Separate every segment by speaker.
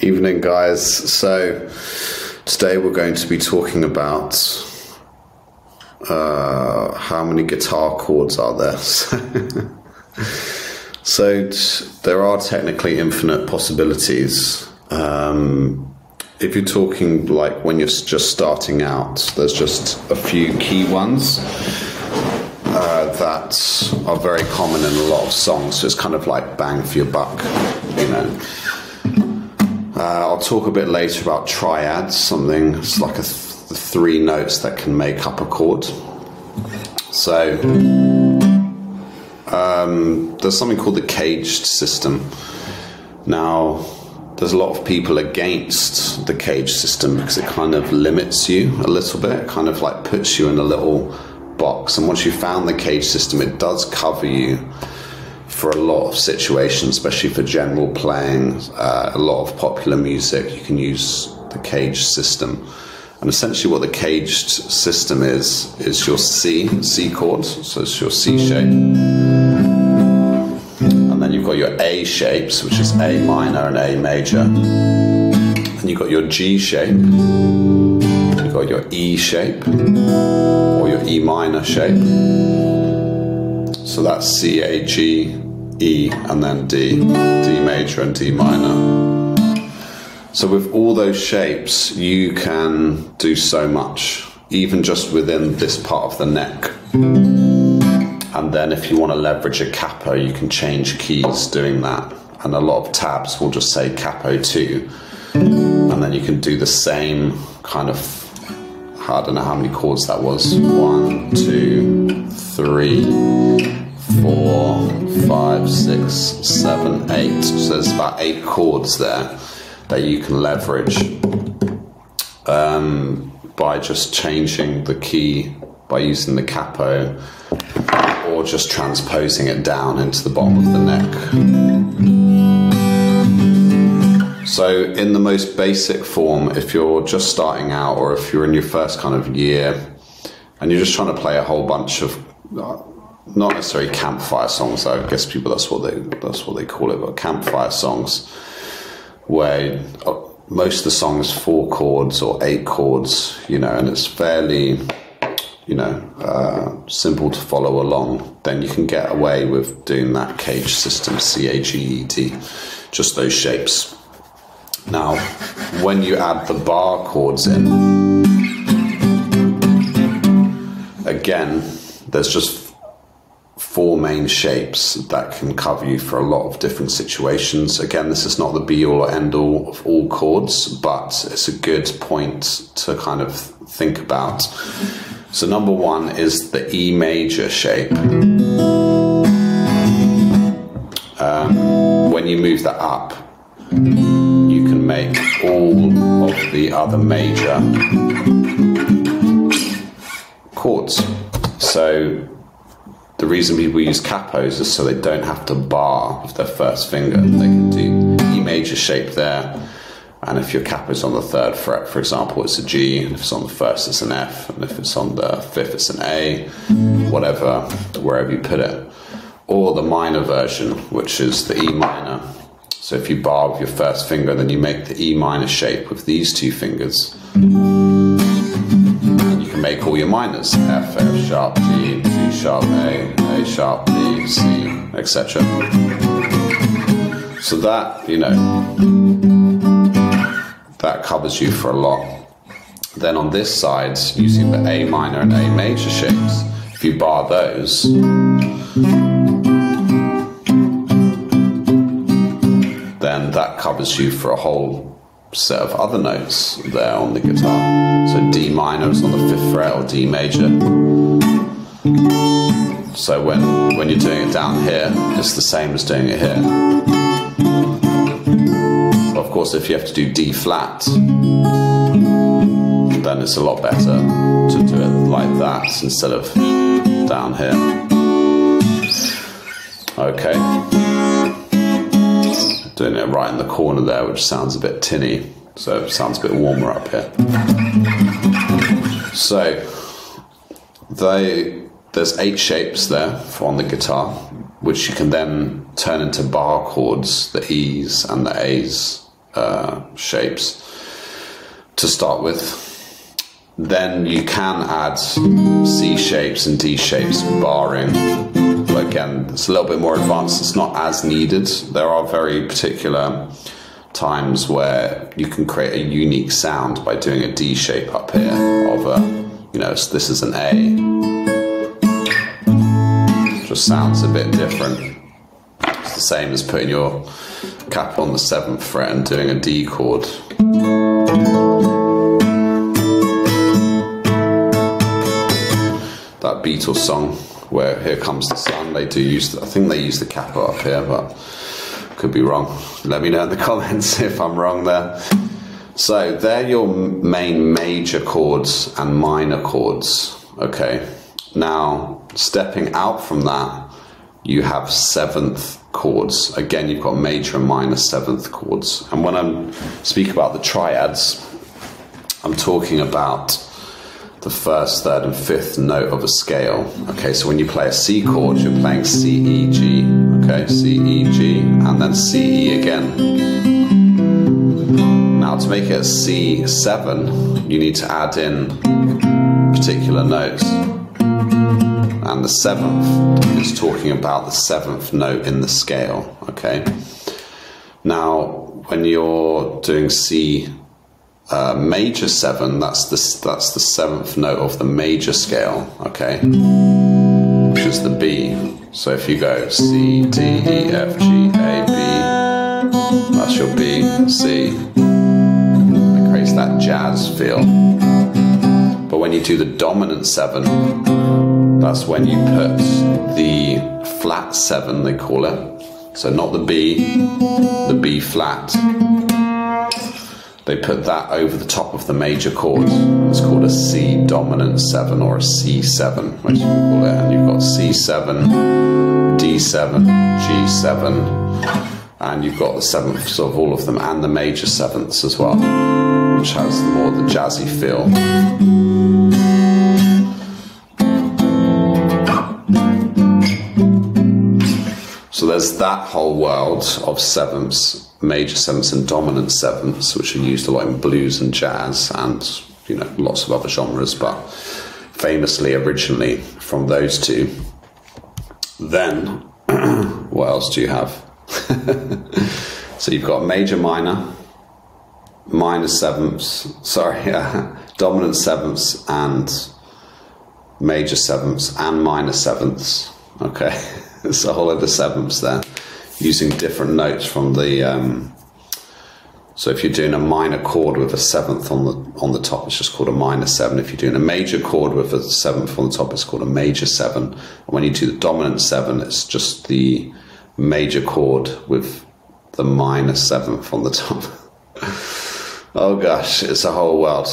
Speaker 1: Evening, guys. So, today we're going to be talking about uh, how many guitar chords are there. so, t- there are technically infinite possibilities. Um, if you're talking like when you're just starting out, there's just a few key ones uh, that are very common in a lot of songs. So, it's kind of like bang for your buck, you know. Uh, I'll talk a bit later about triads, something it's like a th- the three notes that can make up a chord. So um, there's something called the caged system. Now, there's a lot of people against the cage system because it kind of limits you a little bit, it kind of like puts you in a little box. And once you found the cage system, it does cover you for a lot of situations, especially for general playing, uh, a lot of popular music, you can use the cage system. And essentially, what the caged system is is your C C chord, so it's your C shape, and then you've got your A shapes, which is A minor and A major, and you've got your G shape, you've got your E shape, or your E minor shape. So that's C, A, G, E, and then D, D major and D minor. So with all those shapes, you can do so much, even just within this part of the neck. And then if you want to leverage a capo, you can change keys doing that. And a lot of tabs will just say capo 2. And then you can do the same kind of I don't know how many chords that was. One, two, three, four, five, six, seven, eight. So there's about eight chords there that you can leverage um, by just changing the key by using the capo or just transposing it down into the bottom of the neck. So, in the most basic form, if you're just starting out or if you're in your first kind of year and you're just trying to play a whole bunch of uh, not necessarily campfire songs, I guess people that's what they that's what they call it, but campfire songs where uh, most of the songs four chords or eight chords, you know, and it's fairly you know, uh, simple to follow along, then you can get away with doing that cage system, C A G E D, just those shapes. Now, when you add the bar chords in, again, there's just four main shapes that can cover you for a lot of different situations. Again, this is not the be all or end all of all chords, but it's a good point to kind of think about. So, number one is the E major shape. Um, when you move that up, you can make all of the other major chords. So, the reason people use capos is so they don't have to bar with their first finger. They can do E major shape there. And if your capo's on the third fret, for example, it's a G. And if it's on the first, it's an F. And if it's on the fifth, it's an A. Whatever, wherever you put it. Or the minor version, which is the E minor. So if you bar with your first finger, then you make the E minor shape with these two fingers. And you can make all your minors F, F sharp, G, G sharp, A, A sharp, B, C, etc. So that, you know, that covers you for a lot. Then on this side, using the A minor and A major shapes, if you bar those, then that covers you for a whole set of other notes there on the guitar. So D minor is on the fifth fret or D major. So when when you're doing it down here, it's the same as doing it here. Of course, if you have to do D flat, then it's a lot better to do it like that instead of down here. Okay. Doing it right in the corner there, which sounds a bit tinny, so it sounds a bit warmer up here. So, they, there's eight shapes there for on the guitar, which you can then turn into bar chords, the E's and the A's uh, shapes to start with. Then you can add C shapes and D shapes, barring. Again, it's a little bit more advanced. It's not as needed. There are very particular times where you can create a unique sound by doing a D shape up here of a, you know, this is an A. Just sounds a bit different. It's the same as putting your cap on the seventh fret and doing a D chord. That Beatles song where Here Comes the Sun, they do use, the, I think they use the capo up here, but could be wrong. Let me know in the comments if I'm wrong there. So they're your main major chords and minor chords. Okay. Now, stepping out from that, you have seventh chords. Again, you've got major and minor seventh chords. And when I speak about the triads, I'm talking about the first, third, and fifth note of a scale. Okay, so when you play a C chord, you're playing C, E, G. Okay, C, E, G, and then C, E again. Now, to make it a C7, you need to add in particular notes. And the seventh is talking about the seventh note in the scale. Okay. Now, when you're doing C uh, major seven, that's the, that's the seventh note of the major scale, okay, which is the B. So if you go C, D, E, F, G, A, B, that's your B, C. It creates that jazz feel. But when you do the dominant seven, that's when you put the flat seven, they call it. So not the B, the B flat they put that over the top of the major chord. It's called a C dominant 7 or a C7, which you can call it. And you've got C7, D7, G7, and you've got the sevenths of all of them and the major sevenths as well, which has more the jazzy feel. So there's that whole world of sevenths major sevenths and dominant sevenths, which are used a lot in blues and jazz and you know lots of other genres, but famously originally from those two. Then, what else do you have? so you've got major, minor, minor sevenths, sorry, yeah, uh, dominant sevenths and major sevenths and minor sevenths. Okay, it's a whole of sevenths there using different notes from the. Um, so if you're doing a minor chord with a seventh on the on the top, it's just called a minor seven. If you're doing a major chord with a seventh on the top, it's called a major seven. And when you do the dominant seven, it's just the major chord with the minor seventh on the top. oh gosh, it's a whole world.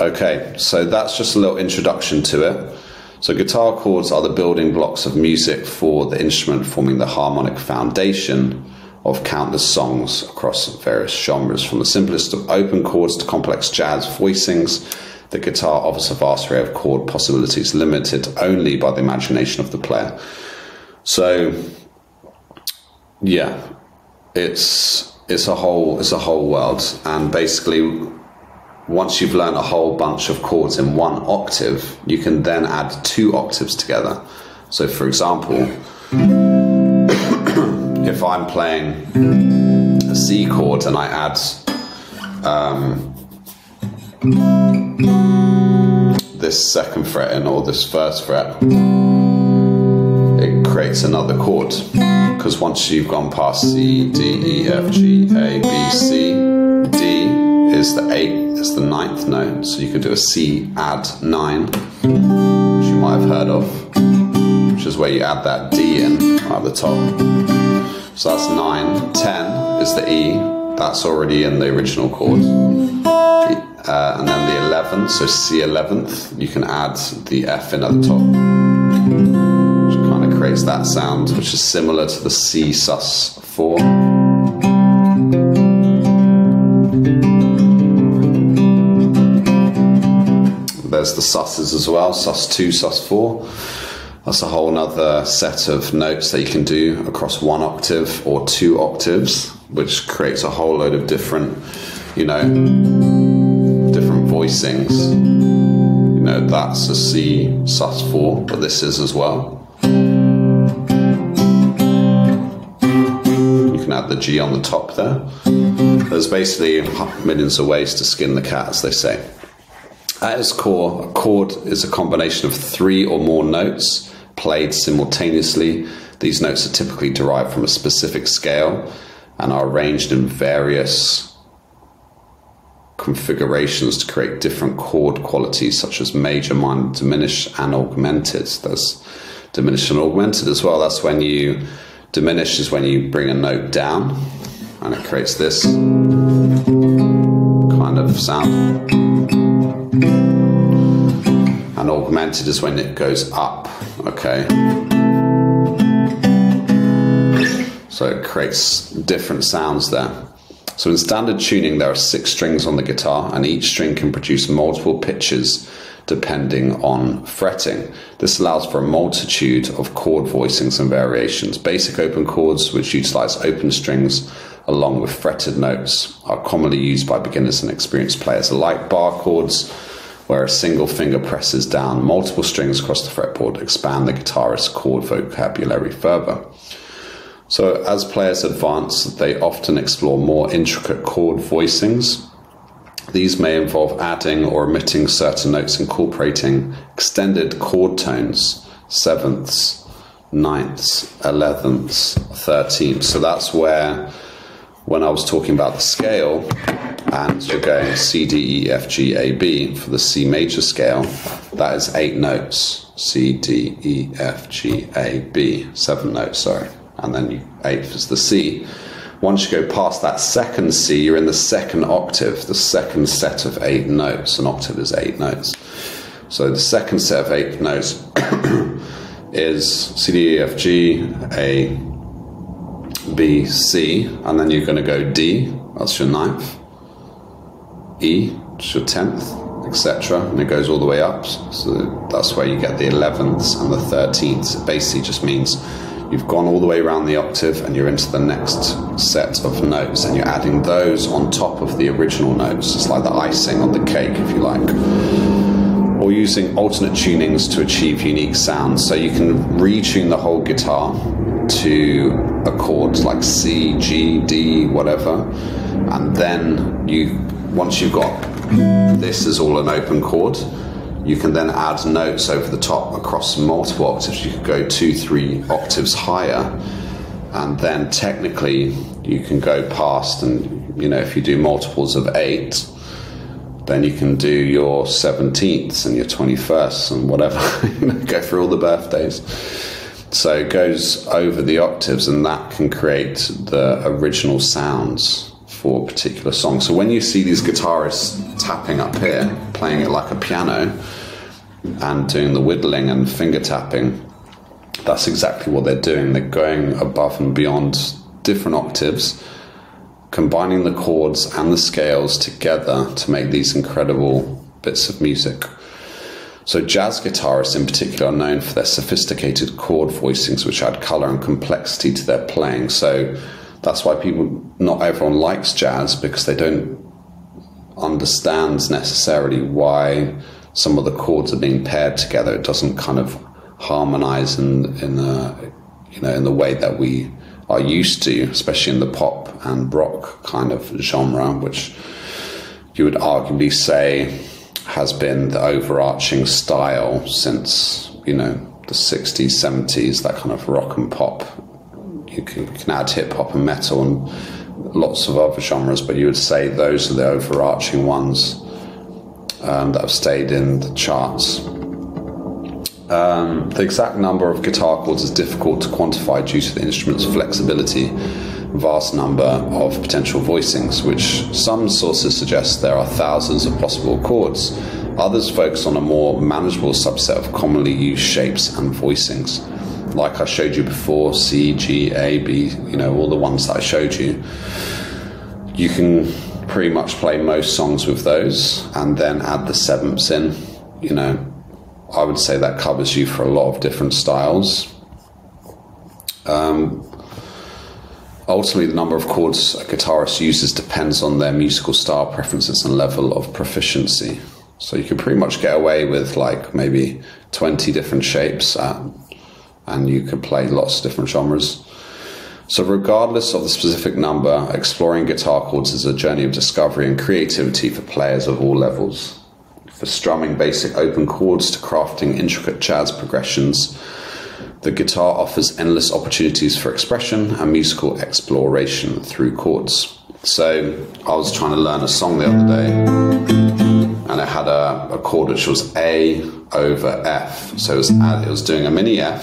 Speaker 1: Okay, so that's just a little introduction to it. So, guitar chords are the building blocks of music for the instrument, forming the harmonic foundation of countless songs across various genres, from the simplest of open chords to complex jazz voicings. The guitar offers a vast array of chord possibilities, limited only by the imagination of the player. So, yeah, it's it's a whole it's a whole world, and basically once you've learned a whole bunch of chords in one octave, you can then add two octaves together. So, for example, if I'm playing a C chord and I add um, this second fret in or this first fret, it creates another chord. Because once you've gone past C, D, E, F, G, A, B, C, D is the eighth it's the ninth note, so you could do a C add nine, which you might have heard of, which is where you add that D in at the top. So that's nine. Ten is the E, that's already in the original chord. Uh, and then the 11th, so C 11th, you can add the F in at the top, which kind of creates that sound, which is similar to the C sus 4. There's the susses as well, sus 2, sus 4. That's a whole other set of notes that you can do across one octave or two octaves. which creates a whole load of different, you know, different voicings. You know, that's a C sus4, but this is as well. You can add the G on the top there. There's basically millions of ways to skin the cat, as they say. At its core, a chord is a combination of three or more notes played simultaneously. These notes are typically derived from a specific scale and are arranged in various configurations to create different chord qualities, such as major, minor, diminished, and augmented. There's diminished and augmented as well. That's when you diminish is when you bring a note down, and it creates this kind of sound. And augmented is when it goes up. Okay. So it creates different sounds there. So in standard tuning, there are six strings on the guitar, and each string can produce multiple pitches depending on fretting. This allows for a multitude of chord voicings and variations. Basic open chords, which utilize open strings along with fretted notes, are commonly used by beginners and experienced players alike. Bar chords, where a single finger presses down multiple strings across the fretboard, expand the guitarist's chord vocabulary further. So, as players advance, they often explore more intricate chord voicings. These may involve adding or omitting certain notes, incorporating extended chord tones, sevenths, ninths, elevenths, thirteenths. So, that's where, when I was talking about the scale, and you're going C, D, E, F, G, A, B for the C major scale, that is eight notes C, D, E, F, G, A, B, seven notes, sorry and then you, eighth is the C. Once you go past that second C, you're in the second octave, the second set of eight notes. An octave is eight notes. So the second set of eight notes is C, D, E, F, G, A, B, C, and then you're going to go D, that's your ninth, E, it's your tenth, etc. And it goes all the way up. So that's where you get the elevenths and the thirteenths. It basically just means you've gone all the way around the octave and you're into the next set of notes and you're adding those on top of the original notes. It's like the icing on the cake, if you like. Or using alternate tunings to achieve unique sounds. So you can retune the whole guitar to a chord like C, G, D, whatever. And then you once you've got this is all an open chord, you can then add notes over the top across multiple octaves. You could go two, three octaves higher, and then technically you can go past. And you know, if you do multiples of eight, then you can do your 17th and your 21st and whatever. go through all the birthdays. So it goes over the octaves, and that can create the original sounds for a particular song. So when you see these guitarists tapping up here, playing it like a piano, and doing the whittling and finger tapping, that's exactly what they're doing. They're going above and beyond different octaves, combining the chords and the scales together to make these incredible bits of music. So, jazz guitarists in particular are known for their sophisticated chord voicings, which add color and complexity to their playing. So, that's why people, not everyone likes jazz because they don't understand necessarily why some of the chords are being paired together. It doesn't kind of harmonize in in the you know in the way that we are used to, especially in the pop and rock kind of genre, which you would arguably say has been the overarching style since you know the 60s 70s that kind of rock and pop you can, you can add hip hop and metal and lots of other genres, but you would say those are the overarching ones um, that have stayed in the charts. Um, the exact number of guitar chords is difficult to quantify due to the instrument's flexibility, vast number of potential voicings, which some sources suggest there are thousands of possible chords. Others focus on a more manageable subset of commonly used shapes and voicings like I showed you before, C, G, A, B, you know, all the ones that I showed you, you can pretty much play most songs with those and then add the sevenths in. You know, I would say that covers you for a lot of different styles. Um, ultimately, the number of chords a guitarist uses depends on their musical style preferences and level of proficiency. So you can pretty much get away with like maybe 20 different shapes at, and you could play lots of different genres. So, regardless of the specific number, exploring guitar chords is a journey of discovery and creativity for players of all levels. For strumming basic open chords to crafting intricate jazz progressions, the guitar offers endless opportunities for expression and musical exploration through chords. So, I was trying to learn a song the other day, and it had a, a chord which was A over F. So, it was, it was doing a mini F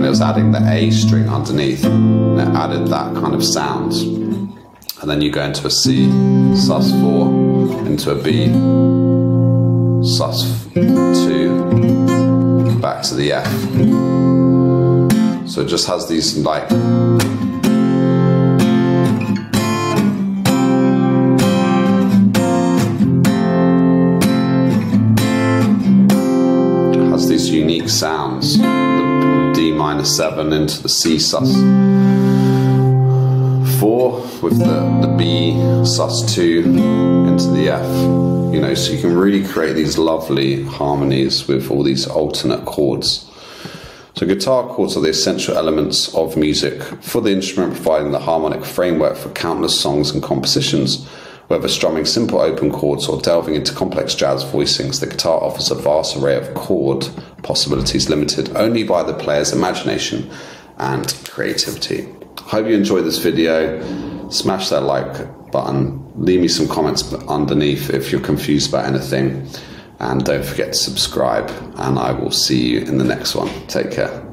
Speaker 1: and it was adding the A string underneath, and it added that kind of sound. And then you go into a C, sus4, into a B, sus2, back to the F. So it just has these like has these unique sounds the D minor 7 into the C sus 4 with the, the B sus 2 into the F. You know, so you can really create these lovely harmonies with all these alternate chords. So, guitar chords are the essential elements of music for the instrument, providing the harmonic framework for countless songs and compositions. Whether strumming simple open chords or delving into complex jazz voicings, the guitar offers a vast array of chord possibilities limited only by the player's imagination and creativity. Hope you enjoyed this video. Smash that like button. Leave me some comments underneath if you're confused about anything. And don't forget to subscribe. And I will see you in the next one. Take care.